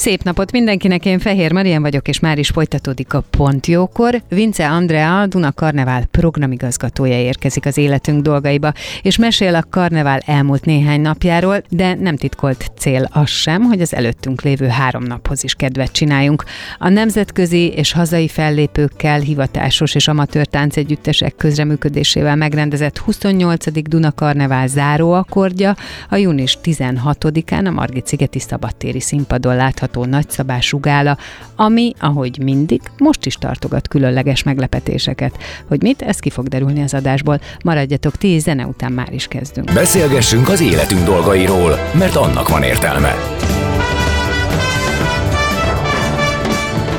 Szép napot mindenkinek, én Fehér Marian vagyok, és már is folytatódik a Pontjókor. Vince Andrea, Duna Karnevál programigazgatója érkezik az életünk dolgaiba, és mesél a karnevál elmúlt néhány napjáról, de nem titkolt cél az sem, hogy az előttünk lévő három naphoz is kedvet csináljunk. A nemzetközi és hazai fellépőkkel, hivatásos és amatőr táncegyüttesek közreműködésével megrendezett 28. Duna Karnevál záróakordja a június 16-án a Margit-szigeti szabadtéri színpadon látható látható nagyszabású gála, ami, ahogy mindig, most is tartogat különleges meglepetéseket. Hogy mit, ez ki fog derülni az adásból. Maradjatok ti, zene után már is kezdünk. Beszélgessünk az életünk dolgairól, mert annak van értelme.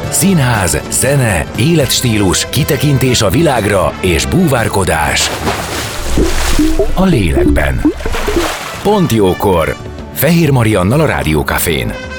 Színház, zene, életstílus, kitekintés a világra és búvárkodás. A lélekben. Pont jókor. Fehér Mariannal a Rádiókafén.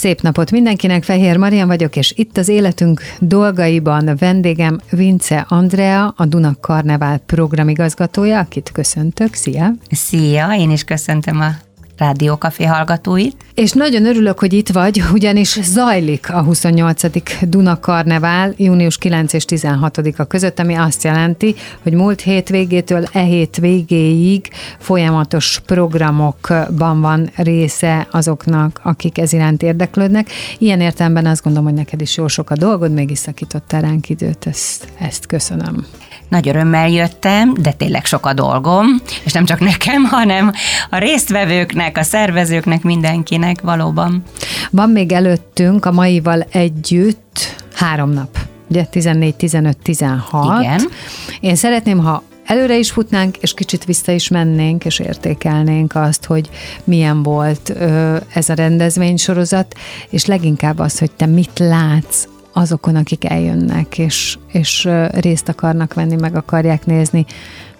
Szép napot mindenkinek, Fehér Marian vagyok, és itt az életünk dolgaiban vendégem Vince Andrea, a Duna Karnevál programigazgatója, akit köszöntök. Szia! Szia, én is köszöntöm a rádiókafé hallgatóit. És nagyon örülök, hogy itt vagy, ugyanis zajlik a 28. Duna Karnevál június 9 és 16-a között, ami azt jelenti, hogy múlt hét végétől e hét végéig folyamatos programokban van része azoknak, akik ez iránt érdeklődnek. Ilyen értelemben azt gondolom, hogy neked is jó sok a dolgod, mégis szakítottál ránk időt, ezt, ezt köszönöm. Nagy örömmel jöttem, de tényleg sok a dolgom, és nem csak nekem, hanem a résztvevőknek, a szervezőknek, mindenkinek valóban. Van még előttünk a maival együtt három nap, ugye 14, 15, 16. Igen. Én szeretném, ha előre is futnánk, és kicsit vissza is mennénk, és értékelnénk azt, hogy milyen volt ö, ez a rendezvénysorozat, és leginkább az, hogy te mit látsz azokon, akik eljönnek, és, és részt akarnak venni, meg akarják nézni.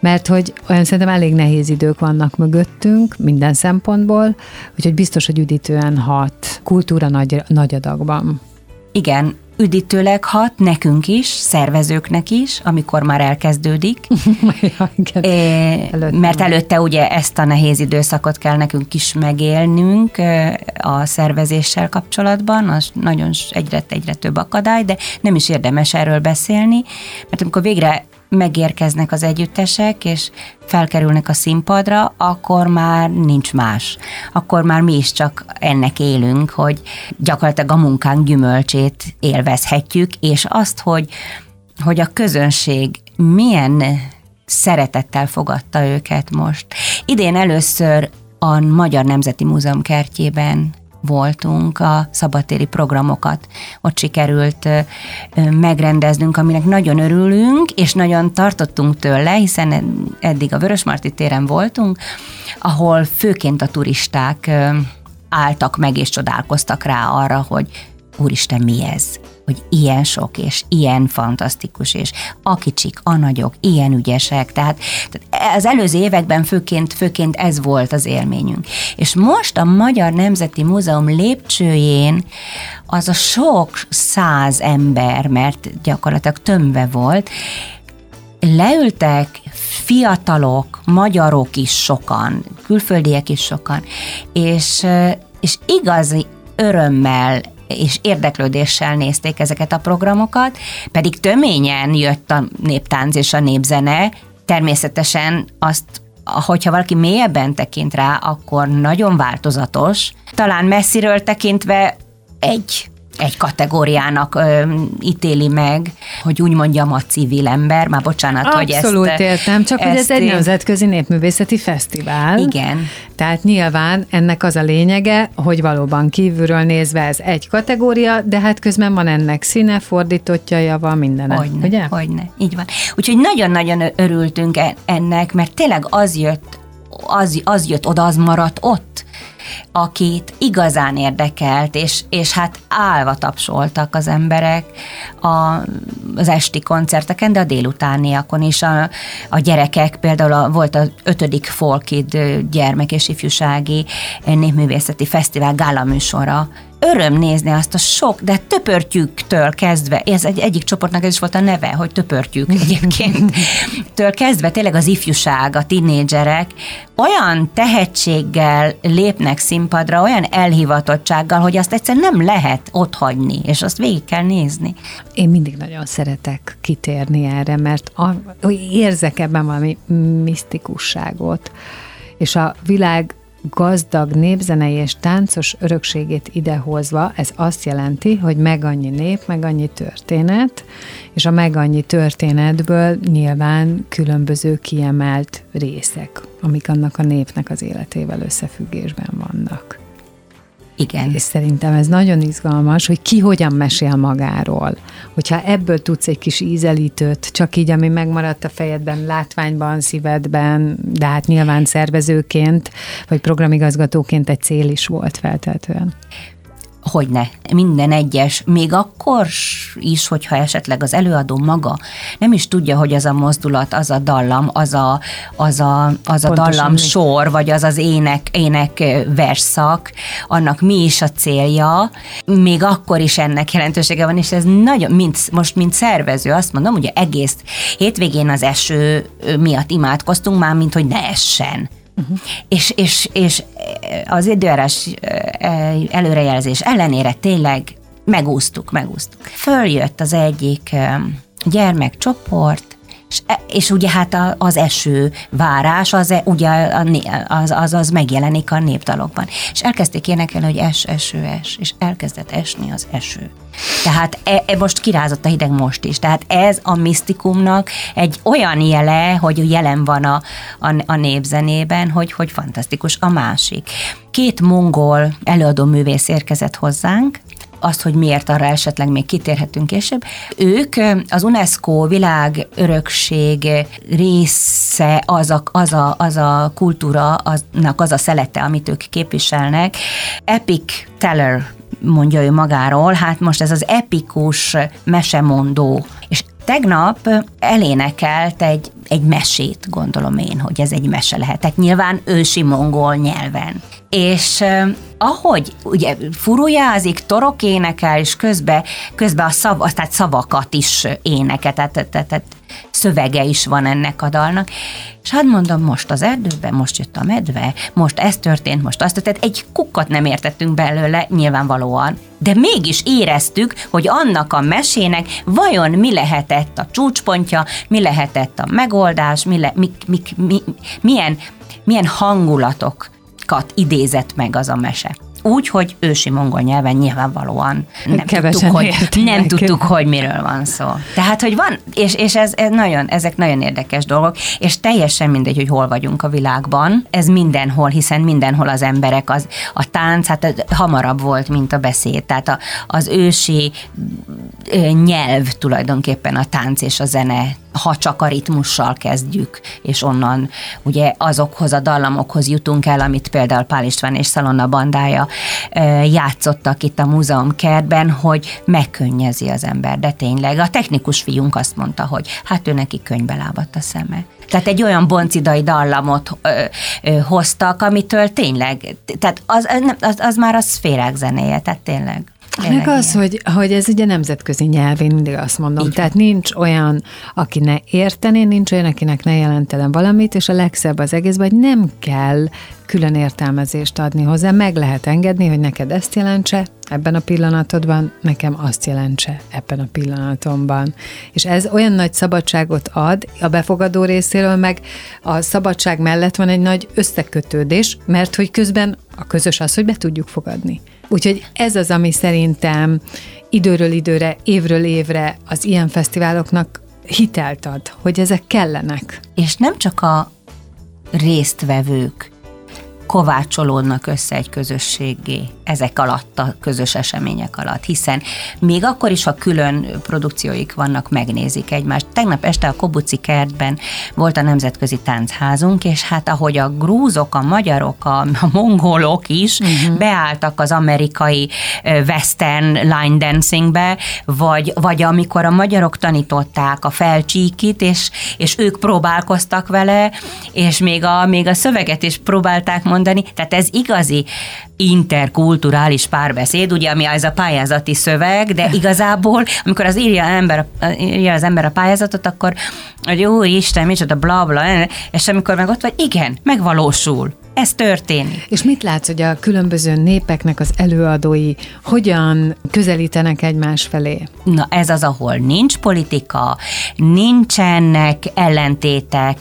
Mert hogy olyan szerintem elég nehéz idők vannak mögöttünk, minden szempontból, úgyhogy biztos, hogy üdítően hat kultúra nagy, nagy adagban. Igen, üdítőleg hat nekünk is, szervezőknek is, amikor már elkezdődik. ja, igen. É, előtte mert előtte ugye ezt a nehéz időszakot kell nekünk is megélnünk a szervezéssel kapcsolatban, az nagyon egyre, egyre több akadály, de nem is érdemes erről beszélni, mert amikor végre megérkeznek az együttesek, és felkerülnek a színpadra, akkor már nincs más. Akkor már mi is csak ennek élünk, hogy gyakorlatilag a munkánk gyümölcsét élvezhetjük, és azt, hogy, hogy a közönség milyen szeretettel fogadta őket most. Idén először a Magyar Nemzeti Múzeum kertjében voltunk, a szabadtéri programokat ott sikerült megrendeznünk, aminek nagyon örülünk, és nagyon tartottunk tőle, hiszen eddig a Vörösmarty téren voltunk, ahol főként a turisták álltak meg és csodálkoztak rá arra, hogy úristen, mi ez? Hogy ilyen sok, és ilyen fantasztikus, és a kicsik, a nagyok, ilyen ügyesek. Tehát, tehát az előző években főként, főként ez volt az élményünk. És most a Magyar Nemzeti Múzeum lépcsőjén az a sok száz ember, mert gyakorlatilag tömve volt, leültek fiatalok, magyarok is sokan, külföldiek is sokan, és, és igazi örömmel és érdeklődéssel nézték ezeket a programokat, pedig töményen jött a néptánc és a népzene, természetesen azt hogyha valaki mélyebben tekint rá, akkor nagyon változatos. Talán messziről tekintve egy egy kategóriának ö, ítéli meg, hogy úgy mondjam a civil ember, már bocsánat, Abszolút hogy ezt... Abszolút értem, csak hogy ez egy nemzetközi népművészeti fesztivál. Igen. Tehát nyilván ennek az a lényege, hogy valóban kívülről nézve ez egy kategória, de hát közben van ennek színe, fordítottja, van minden. Hogyne, ugye? Hogyne, így van. Úgyhogy nagyon-nagyon örültünk e- ennek, mert tényleg az jött, az, az jött oda, az maradt ott, akit igazán érdekelt, és, és hát állva tapsoltak az emberek a, az esti koncerteken, de a délutániakon is. A, a gyerekek, például a, volt az ötödik Folkid gyermek és ifjúsági népművészeti fesztivál gála műsora, öröm nézni azt a sok, de töpörtyűktől kezdve, ez egy egyik csoportnak ez is volt a neve, hogy töpörtyűk egyébként, től kezdve tényleg az ifjúság, a tinédzserek olyan tehetséggel lépnek színpadra, olyan elhivatottsággal, hogy azt egyszer nem lehet ott hagyni, és azt végig kell nézni. Én mindig nagyon szeretek kitérni erre, mert a, érzek ebben valami misztikusságot, és a világ gazdag népzenei és táncos örökségét idehozva, ez azt jelenti, hogy meg annyi nép, meg annyi történet, és a meg annyi történetből nyilván különböző kiemelt részek, amik annak a népnek az életével összefüggésben vannak. Igen. És szerintem ez nagyon izgalmas, hogy ki hogyan mesél magáról. Hogyha ebből tudsz egy kis ízelítőt, csak így, ami megmaradt a fejedben, látványban, szívedben, de hát nyilván szervezőként, vagy programigazgatóként egy cél is volt feltétlenül hogy ne, minden egyes, még akkor is, hogyha esetleg az előadó maga nem is tudja, hogy az a mozdulat, az a dallam, az a, az a, az a dallam mi? sor, vagy az az ének, ének verszak, annak mi is a célja, még akkor is ennek jelentősége van, és ez nagyon, mint, most mint szervező azt mondom, hogy egész hétvégén az eső miatt imádkoztunk már, mint hogy ne essen Uh-huh. És, és, és az időjárás előrejelzés ellenére tényleg megúsztuk, megúsztuk. Följött az egyik gyermekcsoport, és, e, és ugye hát az eső várás, az, e, ugye az, az, az megjelenik a népdalokban. És elkezdték énekelni, hogy es, eső, es, és elkezdett esni az eső. Tehát e, e most kirázott a hideg most is. Tehát ez a misztikumnak egy olyan jele, hogy jelen van a, a, a népzenében, hogy, hogy fantasztikus. A másik. Két mongol előadó művész érkezett hozzánk, azt, hogy miért arra esetleg még kitérhetünk később. Ők az UNESCO világörökség része, az a, az a, az a kultúra, aznak az a szelete, amit ők képviselnek. Epic Teller mondja ő magáról, hát most ez az epikus mesemondó. És tegnap elénekelt egy, egy mesét, gondolom én, hogy ez egy mese lehetett. Nyilván ősi mongol nyelven. És ahogy ugye furujázik, torok énekel, és közben, közben a szav, tehát szavakat is énekel, tehát, tehát, tehát szövege is van ennek a dalnak. És hát mondom, most az erdőben, most jött a medve, most ez történt, most azt történt. Egy kukkat nem értettünk belőle, nyilvánvalóan, de mégis éreztük, hogy annak a mesének vajon mi lehetett a csúcspontja, mi lehetett a megoldás, mi le, mi, mi, mi, milyen, milyen hangulatok idézett meg az a mese. Úgy, hogy ősi mongol nyelven nyilvánvalóan nem tudtuk, hogy, nem tudtuk, hogy miről van szó. Tehát, hogy van, és, és ez, ez nagyon, ezek nagyon érdekes dolgok, és teljesen mindegy, hogy hol vagyunk a világban. Ez mindenhol, hiszen mindenhol az emberek, az, a tánc, hát hamarabb volt, mint a beszéd. Tehát a, az ősi nyelv tulajdonképpen a tánc és a zene ha csak a ritmussal kezdjük, és onnan ugye azokhoz a dallamokhoz jutunk el, amit például Pál István és Szalonna bandája játszottak itt a múzeum kertben, hogy megkönnyezi az ember, de tényleg. A technikus fiunk azt mondta, hogy hát ő neki könyvbe lábadt a szeme. Tehát egy olyan boncidai dallamot ö, ö, hoztak, amitől tényleg, tehát az, az, az már a szférák zenéje, tehát tényleg. Meg az, hogy, hogy ez ugye nemzetközi nyelv, én mindig azt mondom. Igen. Tehát nincs olyan, aki ne értené, nincs olyan, akinek ne jelentelen valamit, és a legszebb az egészben, hogy nem kell külön értelmezést adni hozzá, meg lehet engedni, hogy neked ezt jelentse, ebben a pillanatodban, nekem azt jelentse ebben a pillanatomban. És ez olyan nagy szabadságot ad a befogadó részéről, meg a szabadság mellett van egy nagy összekötődés, mert hogy közben a közös az, hogy be tudjuk fogadni. Úgyhogy ez az, ami szerintem időről időre, évről évre az ilyen fesztiváloknak hitelt ad, hogy ezek kellenek. És nem csak a résztvevők kovácsolódnak össze egy közösségé ezek alatt, a közös események alatt, hiszen még akkor is, ha külön produkcióik vannak, megnézik egymást. Tegnap este a Kobuci kertben volt a Nemzetközi Táncházunk, és hát ahogy a grúzok, a magyarok, a, a mongolok is uh-huh. beálltak az amerikai western line dancingbe, vagy, vagy amikor a magyarok tanították a felcsíkit, és, és ők próbálkoztak vele, és még a, még a szöveget is próbálták mondani, tehát ez igazi interkulturális párbeszéd, ugye, ami az a pályázati szöveg, de igazából, amikor az írja, ember, írja az ember a pályázatot, akkor, hogy jó Isten, micsoda bla bla, és amikor meg ott vagy, igen, megvalósul ez történik. És mit látsz, hogy a különböző népeknek az előadói hogyan közelítenek egymás felé? Na ez az, ahol nincs politika, nincsenek ellentétek.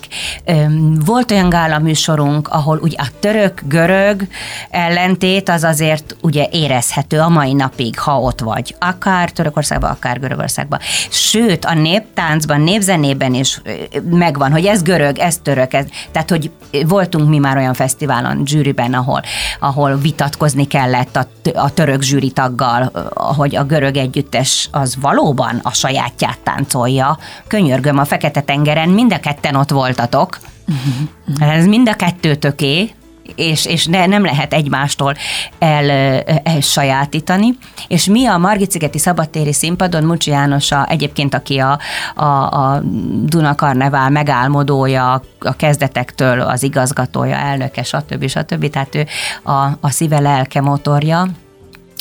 Volt olyan gála műsorunk, ahol ugye a török-görög ellentét az azért ugye érezhető a mai napig, ha ott vagy. Akár Törökországban, akár Görögországban. Sőt, a néptáncban, népzenében is megvan, hogy ez görög, ez török. Ez, tehát, hogy voltunk mi már olyan fesztivál, fesztiválon, zsűriben, ahol, ahol vitatkozni kellett a, a török zsűritaggal, hogy a görög együttes az valóban a sajátját táncolja. Könyörgöm, a Fekete-tengeren mind a ketten ott voltatok. Uh-huh. Ez mind a kettőtöké, és, és ne, nem lehet egymástól el, sajátítani. És mi a Margit-szigeti szabadtéri színpadon, Mucsi János, a, egyébként aki a, a, a Duna Karnevál megálmodója, a kezdetektől az igazgatója, elnöke, stb. stb. Tehát ő a, a szíve lelke motorja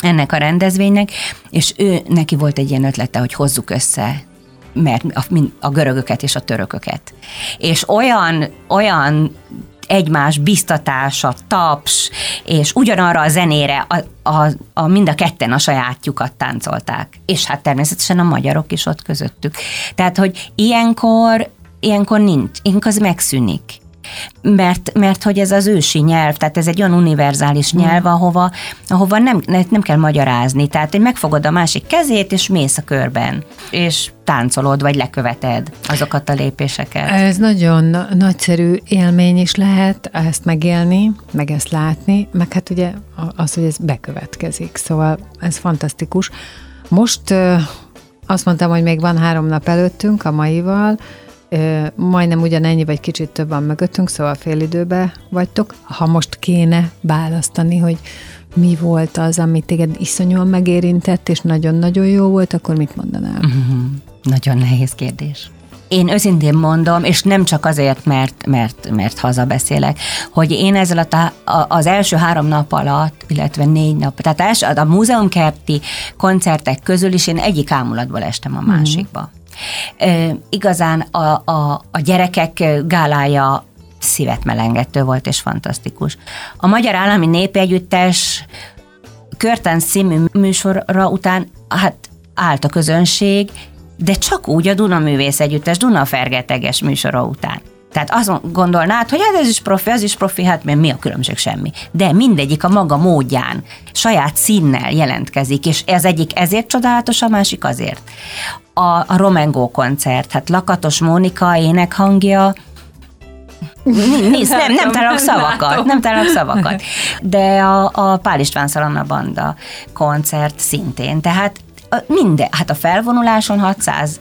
ennek a rendezvénynek, és ő neki volt egy ilyen ötlete, hogy hozzuk össze mert a, a görögöket és a törököket. És olyan, olyan egymás biztatása, taps, és ugyanarra a zenére a, a, a mind a ketten a sajátjukat táncolták. És hát természetesen a magyarok is ott közöttük. Tehát, hogy ilyenkor, ilyenkor nincs, ilyenkor az megszűnik mert, mert hogy ez az ősi nyelv, tehát ez egy olyan univerzális mm. nyelv, ahova, ahova nem, nem kell magyarázni, tehát hogy megfogod a másik kezét, és mész a körben, és táncolod, vagy leköveted azokat a lépéseket. Ez nagyon nagyszerű élmény is lehet ezt megélni, meg ezt látni, meg hát ugye az, hogy ez bekövetkezik, szóval ez fantasztikus. Most azt mondtam, hogy még van három nap előttünk a maival, majdnem ugyanennyi, vagy kicsit több van mögöttünk, szóval fél időbe vagytok. Ha most kéne választani, hogy mi volt az, amit téged iszonyúan megérintett, és nagyon-nagyon jó volt, akkor mit mondanál? Uh-huh. Nagyon nehéz kérdés. Én őszintén mondom, és nem csak azért, mert, mert, mert hazabeszélek, hogy én ezzel a, az első három nap alatt, illetve négy nap, tehát a múzeumkerti koncertek közül is én egyik ámulatból estem a másikba. Uh-huh. Igazán a, a, a gyerekek gálája szívet melengető volt, és fantasztikus. A Magyar Állami Népegyüttes Körtán című műsorra után hát állt a közönség, de csak úgy a Duna Művész Együttes, Duna Fergeteges műsora után. Tehát azt gondolnád, hogy hát ez is profi, ez is profi, hát mi a különbség semmi. De mindegyik a maga módján, saját színnel jelentkezik, és ez egyik ezért csodálatos, a másik azért. A, a Romengo koncert, hát Lakatos Mónika énekhangja, Nézd, nem, nem találok szavakat, nem találok szavakat. De a, a Pál István Szalonna Banda koncert szintén, tehát minden, hát a felvonuláson 600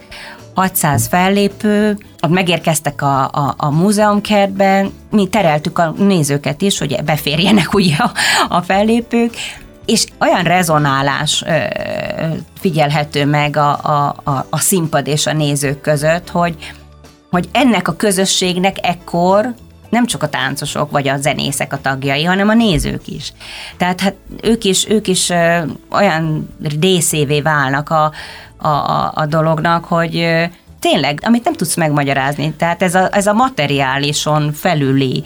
600 fellépő, ott megérkeztek a, a, a múzeumkertben, mi tereltük a nézőket is, hogy beférjenek ugye a, a fellépők, és olyan rezonálás ö, figyelhető meg a, a, a, a színpad és a nézők között, hogy, hogy ennek a közösségnek ekkor nem csak a táncosok vagy a zenészek a tagjai, hanem a nézők is. Tehát hát ők is, ők is olyan részévé válnak a, a, a dolognak, hogy tényleg, amit nem tudsz megmagyarázni. Tehát ez a, ez a materiálison felüli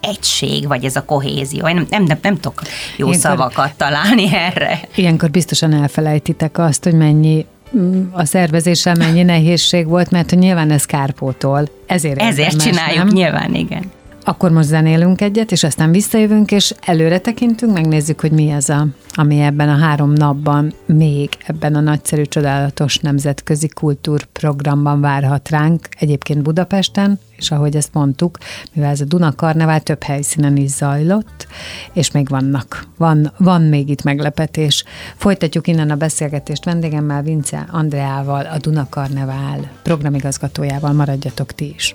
egység, vagy ez a kohézió. Én nem, nem, nem, nem tudok jó Ilyenkor, szavakat találni erre. Ilyenkor biztosan elfelejtitek azt, hogy mennyi mm, a szervezéssel mennyi nehézség volt, mert nyilván ez kárpótol. Ezért, Ezért csináljuk, nem? nyilván, igen. Akkor most zenélünk egyet, és aztán visszajövünk, és előre tekintünk, megnézzük, hogy mi az, a, ami ebben a három napban még ebben a nagyszerű, csodálatos nemzetközi kultúrprogramban várhat ránk, egyébként Budapesten, és ahogy ezt mondtuk, mivel ez a Duna Karnevál több helyszínen is zajlott, és még vannak, van, van még itt meglepetés. Folytatjuk innen a beszélgetést vendégemmel, Vince Andreával, a Duna Karnevál programigazgatójával, maradjatok ti is.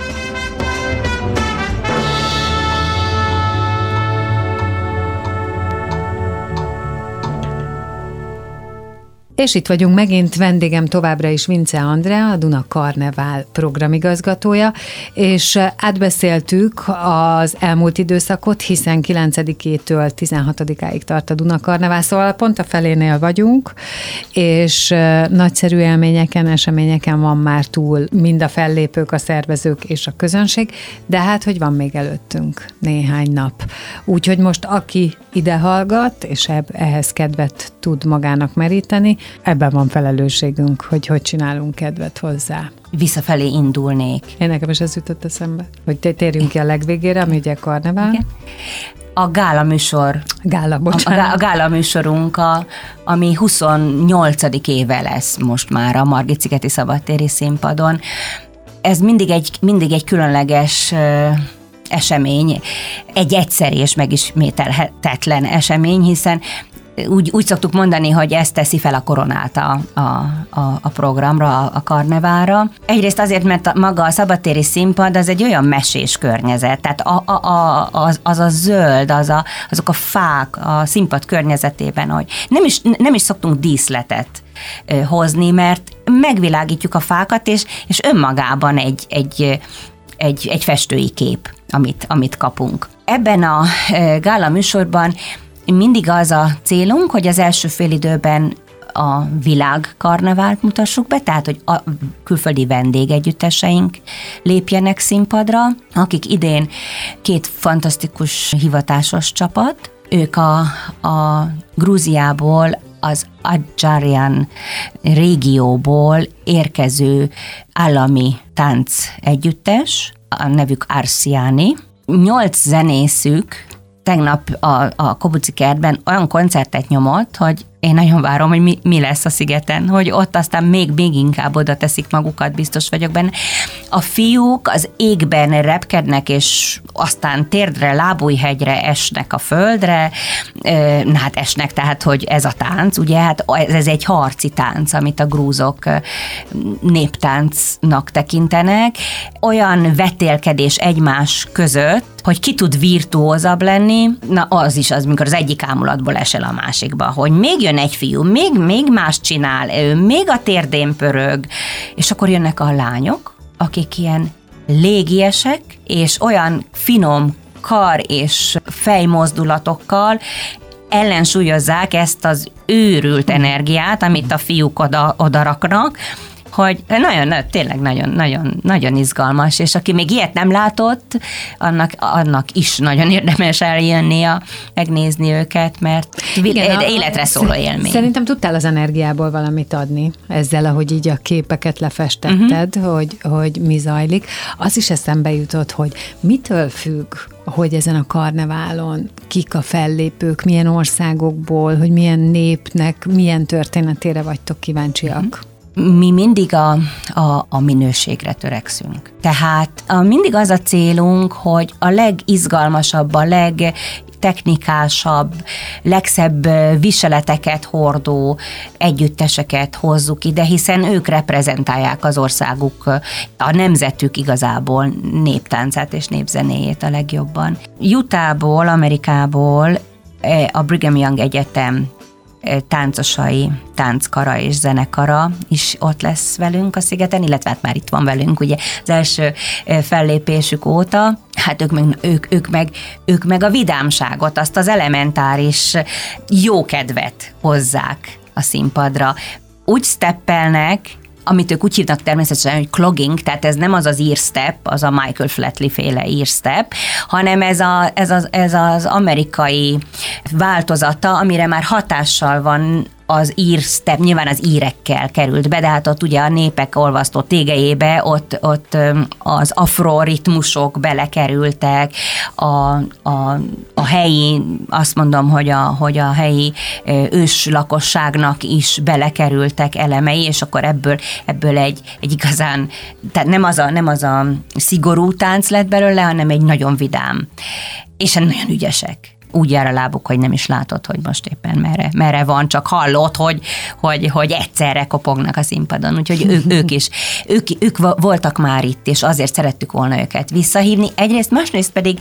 És itt vagyunk megint, vendégem továbbra is Vince Andrea, a Duna Karnevál programigazgatója, és átbeszéltük az elmúlt időszakot, hiszen 9-től 16-áig tart a Duna Karnevál, szóval pont a felénél vagyunk, és nagyszerű élményeken, eseményeken van már túl mind a fellépők, a szervezők és a közönség, de hát, hogy van még előttünk néhány nap. Úgyhogy most aki ide hallgat, és ehhez kedvet tud magának meríteni, ebben van felelősségünk, hogy hogy csinálunk kedvet hozzá. Visszafelé indulnék. Én nekem is ez jutott eszembe, hogy térjünk ki a legvégére, ami ugye karnevál. Igen. A gála műsor. Gála, bocsánat. A, a gála műsorunk, a, ami 28. éve lesz most már a Margit-szigeti szabadtéri színpadon. Ez mindig egy, mindig egy különleges esemény, egy egyszerű és megismételhetetlen esemény, hiszen úgy, úgy szoktuk mondani, hogy ezt teszi fel a koronát a, a, a, a programra, a, a karnevára. Egyrészt azért, mert a, maga a szabadtéri színpad az egy olyan mesés környezet, tehát a, a, a, az, az a zöld, az a, azok a fák a színpad környezetében, hogy nem is, nem is szoktunk díszletet hozni, mert megvilágítjuk a fákat, és, és önmagában egy, egy, egy, egy festői kép, amit, amit kapunk. Ebben a gála műsorban mindig az a célunk, hogy az első félidőben a világ karnevált mutassuk be, tehát hogy a külföldi vendégegyütteseink lépjenek színpadra, akik idén két fantasztikus hivatásos csapat, ők a, a Grúziából az Adjarian régióból érkező állami tánc együttes, a nevük Arsiani. Nyolc zenészük tegnap a, a Kobuci kertben olyan koncertet nyomott, hogy én nagyon várom, hogy mi, mi lesz a szigeten, hogy ott aztán még, még inkább oda teszik magukat, biztos vagyok benne. A fiúk az égben repkednek, és aztán térdre, lábújhegyre esnek a földre, na hát esnek, tehát, hogy ez a tánc, ugye, hát ez egy harci tánc, amit a grúzok néptáncnak tekintenek. Olyan vetélkedés egymás között, hogy ki tud virtuózabb lenni, na az is az, mikor az egyik ámulatból esel a másikba, hogy még jön egy fiú, még, még más csinál, ő még a térdén pörög, és akkor jönnek a lányok, akik ilyen légiesek, és olyan finom kar és fejmozdulatokkal ellensúlyozzák ezt az őrült energiát, amit a fiúk oda, oda raknak, hogy nagyon, tényleg nagyon, nagyon, nagyon izgalmas, és aki még ilyet nem látott, annak, annak is nagyon érdemes a megnézni őket, mert Igen, életre szóló élmény. Szerintem tudtál az energiából valamit adni ezzel, ahogy így a képeket lefestetted, uh-huh. hogy, hogy mi zajlik. Az is eszembe jutott, hogy mitől függ, hogy ezen a karneválon kik a fellépők, milyen országokból, hogy milyen népnek, milyen történetére vagytok kíváncsiak. Uh-huh. Mi mindig a, a, a minőségre törekszünk. Tehát a, mindig az a célunk, hogy a legizgalmasabb, a leg technikásabb, legszebb viseleteket hordó együtteseket hozzuk ide, hiszen ők reprezentálják az országuk, a nemzetük igazából néptáncát és népzenéjét a legjobban. Utahból, Amerikából a Brigham Young Egyetem táncosai, tánckara és zenekara is ott lesz velünk a szigeten, illetve hát már itt van velünk ugye az első fellépésük óta, hát ők meg, ők, ők, meg, ők meg a vidámságot, azt az elementáris jókedvet hozzák a színpadra. Úgy steppelnek, amit ők úgy hívnak természetesen, hogy clogging, tehát ez nem az az ear step, az a Michael Flatley féle ear step, hanem ez, a, ez, az, ez az amerikai változata, amire már hatással van az ír step, nyilván az írekkel került be, de hát ott ugye a népek olvasztó tégejébe, ott, ott az afroritmusok belekerültek, a, a, a helyi, azt mondom, hogy a, hogy a helyi ős lakosságnak is belekerültek elemei, és akkor ebből, ebből egy, egy igazán, tehát nem az, a, nem az a szigorú tánc lett belőle, hanem egy nagyon vidám. És nagyon ügyesek úgy jár a lábuk, hogy nem is látod, hogy most éppen merre, merre van, csak hallod, hogy, hogy, hogy egyszerre kopognak a színpadon, úgyhogy ő, ők is, ők, ők voltak már itt, és azért szerettük volna őket visszahívni. Egyrészt, másrészt pedig,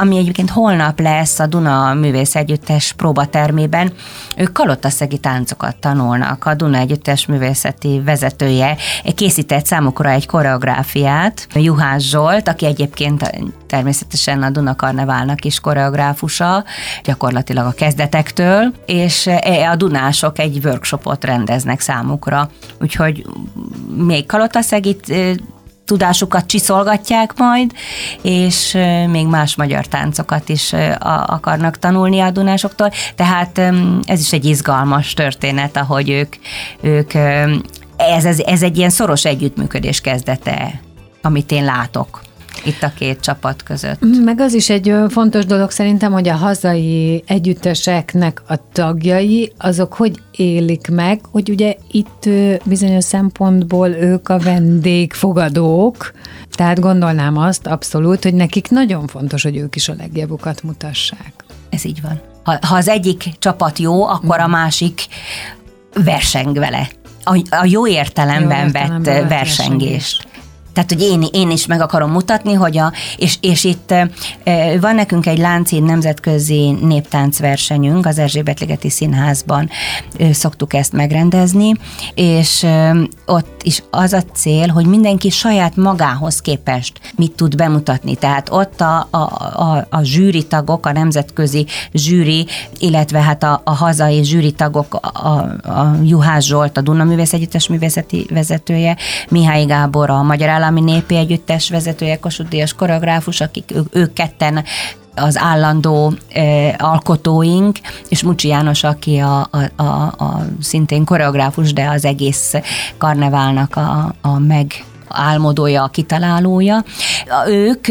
ami egyébként holnap lesz a Duna Művész Együttes próbatermében, ők kalotaszegi táncokat tanulnak. A Duna Együttes művészeti vezetője készített számukra egy koreográfiát, Juhász Zsolt, aki egyébként természetesen a Duna Karneválnak is koreográfusa, gyakorlatilag a kezdetektől, és e, a Dunások egy workshopot rendeznek számukra. Úgyhogy még Kalotaszegit e, tudásukat csiszolgatják majd, és e, még más magyar táncokat is akarnak tanulni a Dunásoktól, tehát ez is egy izgalmas történet, ahogy ők, ők ez, ez, ez egy ilyen szoros együttműködés kezdete, amit én látok itt a két csapat között. Meg az is egy fontos dolog szerintem, hogy a hazai együtteseknek a tagjai, azok hogy élik meg, hogy ugye itt bizonyos szempontból ők a vendégfogadók, tehát gondolnám azt abszolút, hogy nekik nagyon fontos, hogy ők is a legjobbukat mutassák. Ez így van. Ha, ha az egyik csapat jó, akkor a másik verseng vele. A, a jó értelemben, jó értelemben vett versengést. versengést. Tehát, hogy én, én is meg akarom mutatni, hogy a, és, és itt van nekünk egy Láncid nemzetközi néptáncversenyünk, az Erzsébet-ligeti Színházban szoktuk ezt megrendezni, és ott is az a cél, hogy mindenki saját magához képest mit tud bemutatni. Tehát ott a, a, a, a zsűritagok, a nemzetközi zsűri, illetve hát a, a hazai zsűritagok, a, a Juhász Zsolt, a Duna Művész Együttes művészeti vezetője, Mihály Gábor, a Magyar Állami Népi Együttes vezetője, Kossuth Díjas koreográfus, akik ők, ők ketten az állandó e, alkotóink, és Mucsi János, aki a, a, a, a szintén koreográfus, de az egész karneválnak a, a meg álmodója, a kitalálója. Ők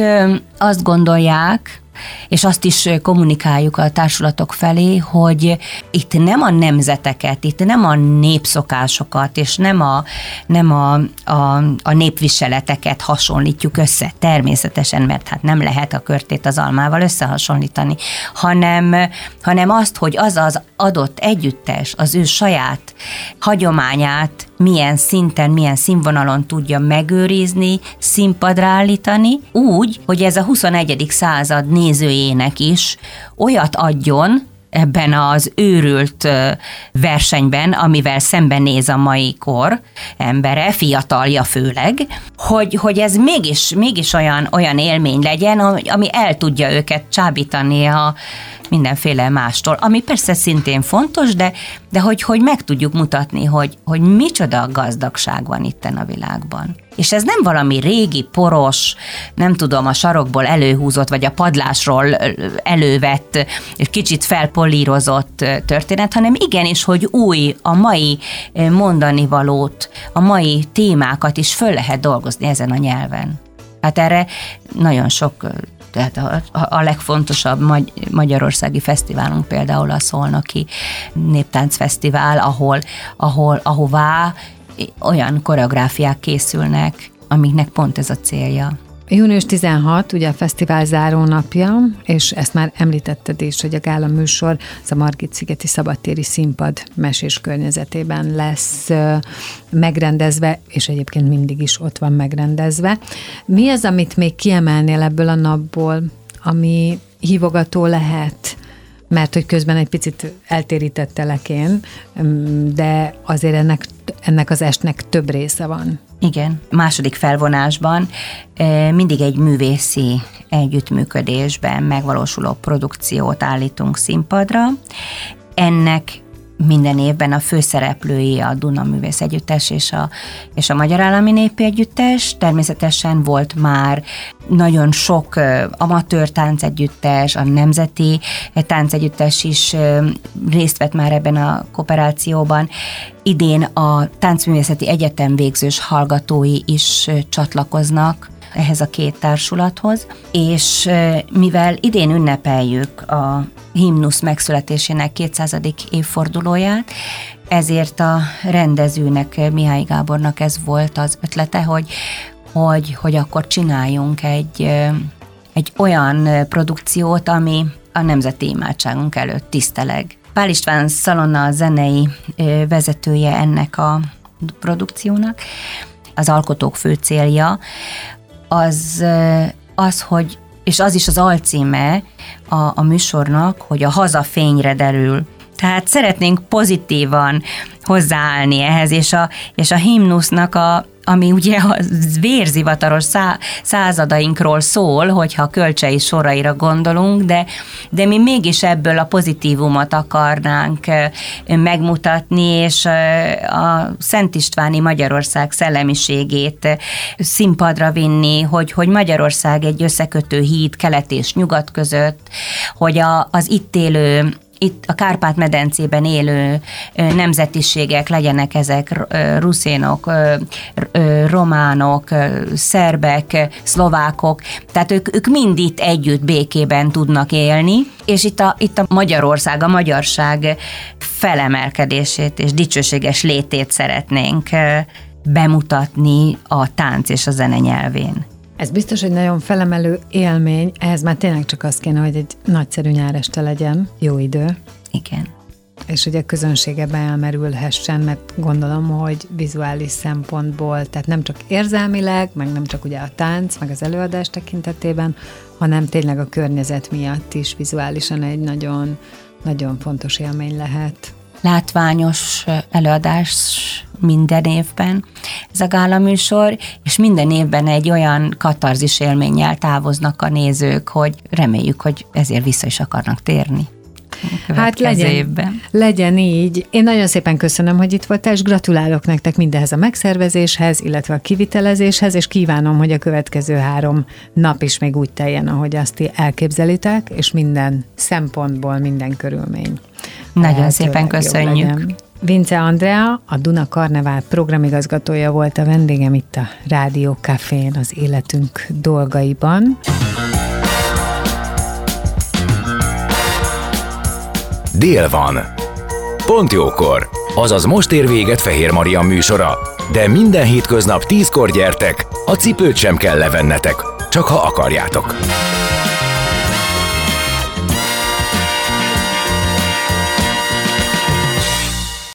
azt gondolják, és azt is kommunikáljuk a társulatok felé, hogy itt nem a nemzeteket, itt nem a népszokásokat, és nem a, nem a, a, a népviseleteket hasonlítjuk össze, természetesen, mert hát nem lehet a körtét az almával összehasonlítani, hanem, hanem azt, hogy az az adott együttes az ő saját hagyományát milyen szinten, milyen színvonalon tudja megőrizni, színpadra állítani, úgy, hogy ez a 21. század nézőjének is olyat adjon, ebben az őrült versenyben, amivel szembenéz a mai kor embere, fiatalja főleg, hogy, hogy ez mégis, mégis olyan, olyan élmény legyen, ami el tudja őket csábítani a, mindenféle mástól, ami persze szintén fontos, de, de hogy, hogy meg tudjuk mutatni, hogy, hogy micsoda gazdagság van itten a világban. És ez nem valami régi, poros, nem tudom, a sarokból előhúzott, vagy a padlásról elővett, és kicsit felpolírozott történet, hanem igenis, hogy új, a mai mondani valót, a mai témákat is föl lehet dolgozni ezen a nyelven. Hát erre nagyon sok tehát a, a legfontosabb magy- magyarországi fesztiválunk például a Szolnoki Néptáncfesztivál, ahol, ahol, ahová olyan koreográfiák készülnek, amiknek pont ez a célja. Június 16, ugye a fesztivál záró napja, és ezt már említetted is, hogy a gála műsor a Margit szigeti szabadtéri színpad mesés környezetében lesz megrendezve, és egyébként mindig is ott van megrendezve. Mi az, amit még kiemelnél ebből a napból, ami hívogató lehet? mert hogy közben egy picit eltérítettelek én, de azért ennek, ennek az estnek több része van. Igen, második felvonásban mindig egy művészi együttműködésben megvalósuló produkciót állítunk színpadra. Ennek minden évben a főszereplői a Duna Művész Együttes és a, és a Magyar Állami Népi Együttes. Természetesen volt már nagyon sok amatőr táncegyüttes, a Nemzeti Táncegyüttes is részt vett már ebben a kooperációban. Idén a Táncművészeti Egyetem végzős hallgatói is csatlakoznak ehhez a két társulathoz, és mivel idén ünnepeljük a himnusz megszületésének 200. évfordulóját, ezért a rendezőnek, Mihály Gábornak ez volt az ötlete, hogy, hogy, hogy akkor csináljunk egy, egy olyan produkciót, ami a nemzeti imádságunk előtt tiszteleg. Pál István Szalonna a zenei vezetője ennek a produkciónak, az alkotók fő célja, az az, hogy és az is az alcíme a, a műsornak, hogy a haza fényre derül. Tehát szeretnénk pozitívan hozzáállni ehhez, és a, és a himnusznak a, ami ugye a vérzivataros szá, századainkról szól, hogyha kölcsei soraira gondolunk, de, de mi mégis ebből a pozitívumot akarnánk megmutatni, és a Szent Istváni Magyarország szellemiségét színpadra vinni, hogy, hogy Magyarország egy összekötő híd kelet és nyugat között, hogy a, az itt élő itt a Kárpát-medencében élő nemzetiségek, legyenek ezek ruszénok, románok, szerbek, szlovákok, tehát ők, ők mind itt együtt békében tudnak élni, és itt a, itt a Magyarország, a magyarság felemelkedését és dicsőséges létét szeretnénk bemutatni a tánc és a zene nyelvén. Ez biztos, hogy nagyon felemelő élmény, ehhez már tényleg csak az kéne, hogy egy nagyszerű nyáreste legyen, jó idő. Igen. És hogy a közönség ebbe elmerülhessen, mert gondolom, hogy vizuális szempontból, tehát nem csak érzelmileg, meg nem csak ugye a tánc, meg az előadás tekintetében, hanem tényleg a környezet miatt is vizuálisan egy nagyon, nagyon fontos élmény lehet látványos előadás minden évben ez a gála műsor, és minden évben egy olyan katarzis élménnyel távoznak a nézők, hogy reméljük, hogy ezért vissza is akarnak térni. Hát legyen, évben. legyen így. Én nagyon szépen köszönöm, hogy itt voltál, és gratulálok nektek mindehez a megszervezéshez, illetve a kivitelezéshez, és kívánom, hogy a következő három nap is még úgy teljen, ahogy azt ti elképzelitek, és minden szempontból, minden körülmény. Nagyon szépen köszönjük. Vince Andrea, a Duna Karnevál programigazgatója volt a vendégem itt a Rádió Cafén az életünk dolgaiban. Dél van. Pont jókor. Azaz most ér véget Fehér Maria műsora. De minden hétköznap tízkor gyertek, a cipőt sem kell levennetek, csak ha akarjátok.